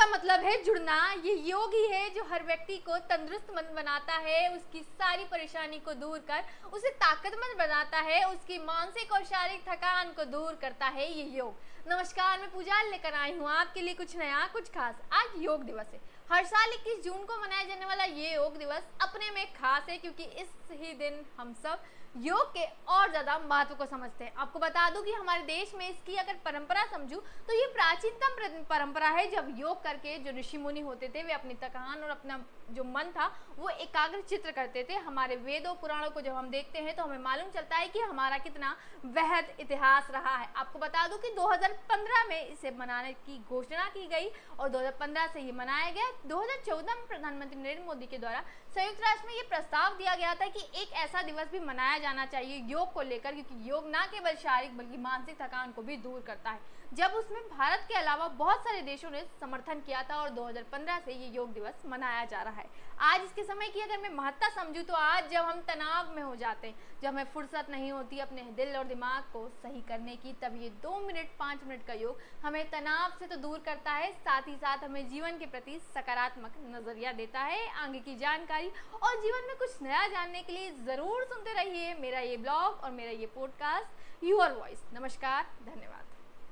का मतलब है जुड़ना। ये योग ही है जो हर व्यक्ति को तंदुरुस्त मन बनाता है, उसकी सारी परेशानी को दूर कर, उसे ताकतमंद बनाता है, उसकी मानसिक और शारीरिक थकान को दूर करता है ये योग। नमस्कार, मैं पूजा लेकर आई हूँ आपके लिए कुछ नया, कुछ खास। आज योग दिवस है। हर साल 21 जून को मनाया जाने वाला ये योग दिवस अपने में खास है क्योंकि इस ही दिन हम सब योग के और ज़्यादा महत्व को समझते हैं। आपको बता दूँ कि हमारे देश में इसकी अगर परंपरा समझूं तो ये प्राचीनतम परंपरा है जब योग करके जो ऋषि मुनि होते थे, वे अपनी थकान और अपना जो मन था, वो एकाग्र चित्र करते थे। हमारे वेदों, पुराणों को जब हम देखते हैं तो हमें मालूम चलता है कि हमारा कितना वहद इतिहास रहा है। आपको बता दूँ कि 2015 में इसे मनाने की घोषणा की गई और 2015 से ये मनाया गया। 2014 में प्रधानमंत्री नरेंद्र मोदी के द्वारा संयुक्त राष्ट्र में ये प्रस्ताव दिया गया था कि एक ऐसा दिवस भी मनाया जाना चाहिए योग को लेकर, क्योंकि योग ना केवल शारीरिक बल्कि मानसिक थकान को भी दूर करता है। जब उसमें भारत के अलावा बहुत सारे देशों ने समर्थन किया था और 2015 से ये योग दिवस मनाया जा रहा है। आज इसके समय की अगर मैं महत्ता समझूँ तो आज जब हम तनाव में हो जाते हैं, जब हमें फुर्सत नहीं होती अपने दिल और दिमाग को सही करने की, तब ये दो मिनट, पाँच मिनट का योग हमें तनाव से तो दूर करता है, साथ ही साथ हमें जीवन के प्रति सकारात्मक नज़रिया देता है, आगे की जानकारी और जीवन में कुछ नया जानने के लिए ज़रूर सुनते रहिए मेरा ये ब्लॉग और मेरा ये पॉडकास्ट, यूर वॉइस। नमस्कार, धन्यवाद।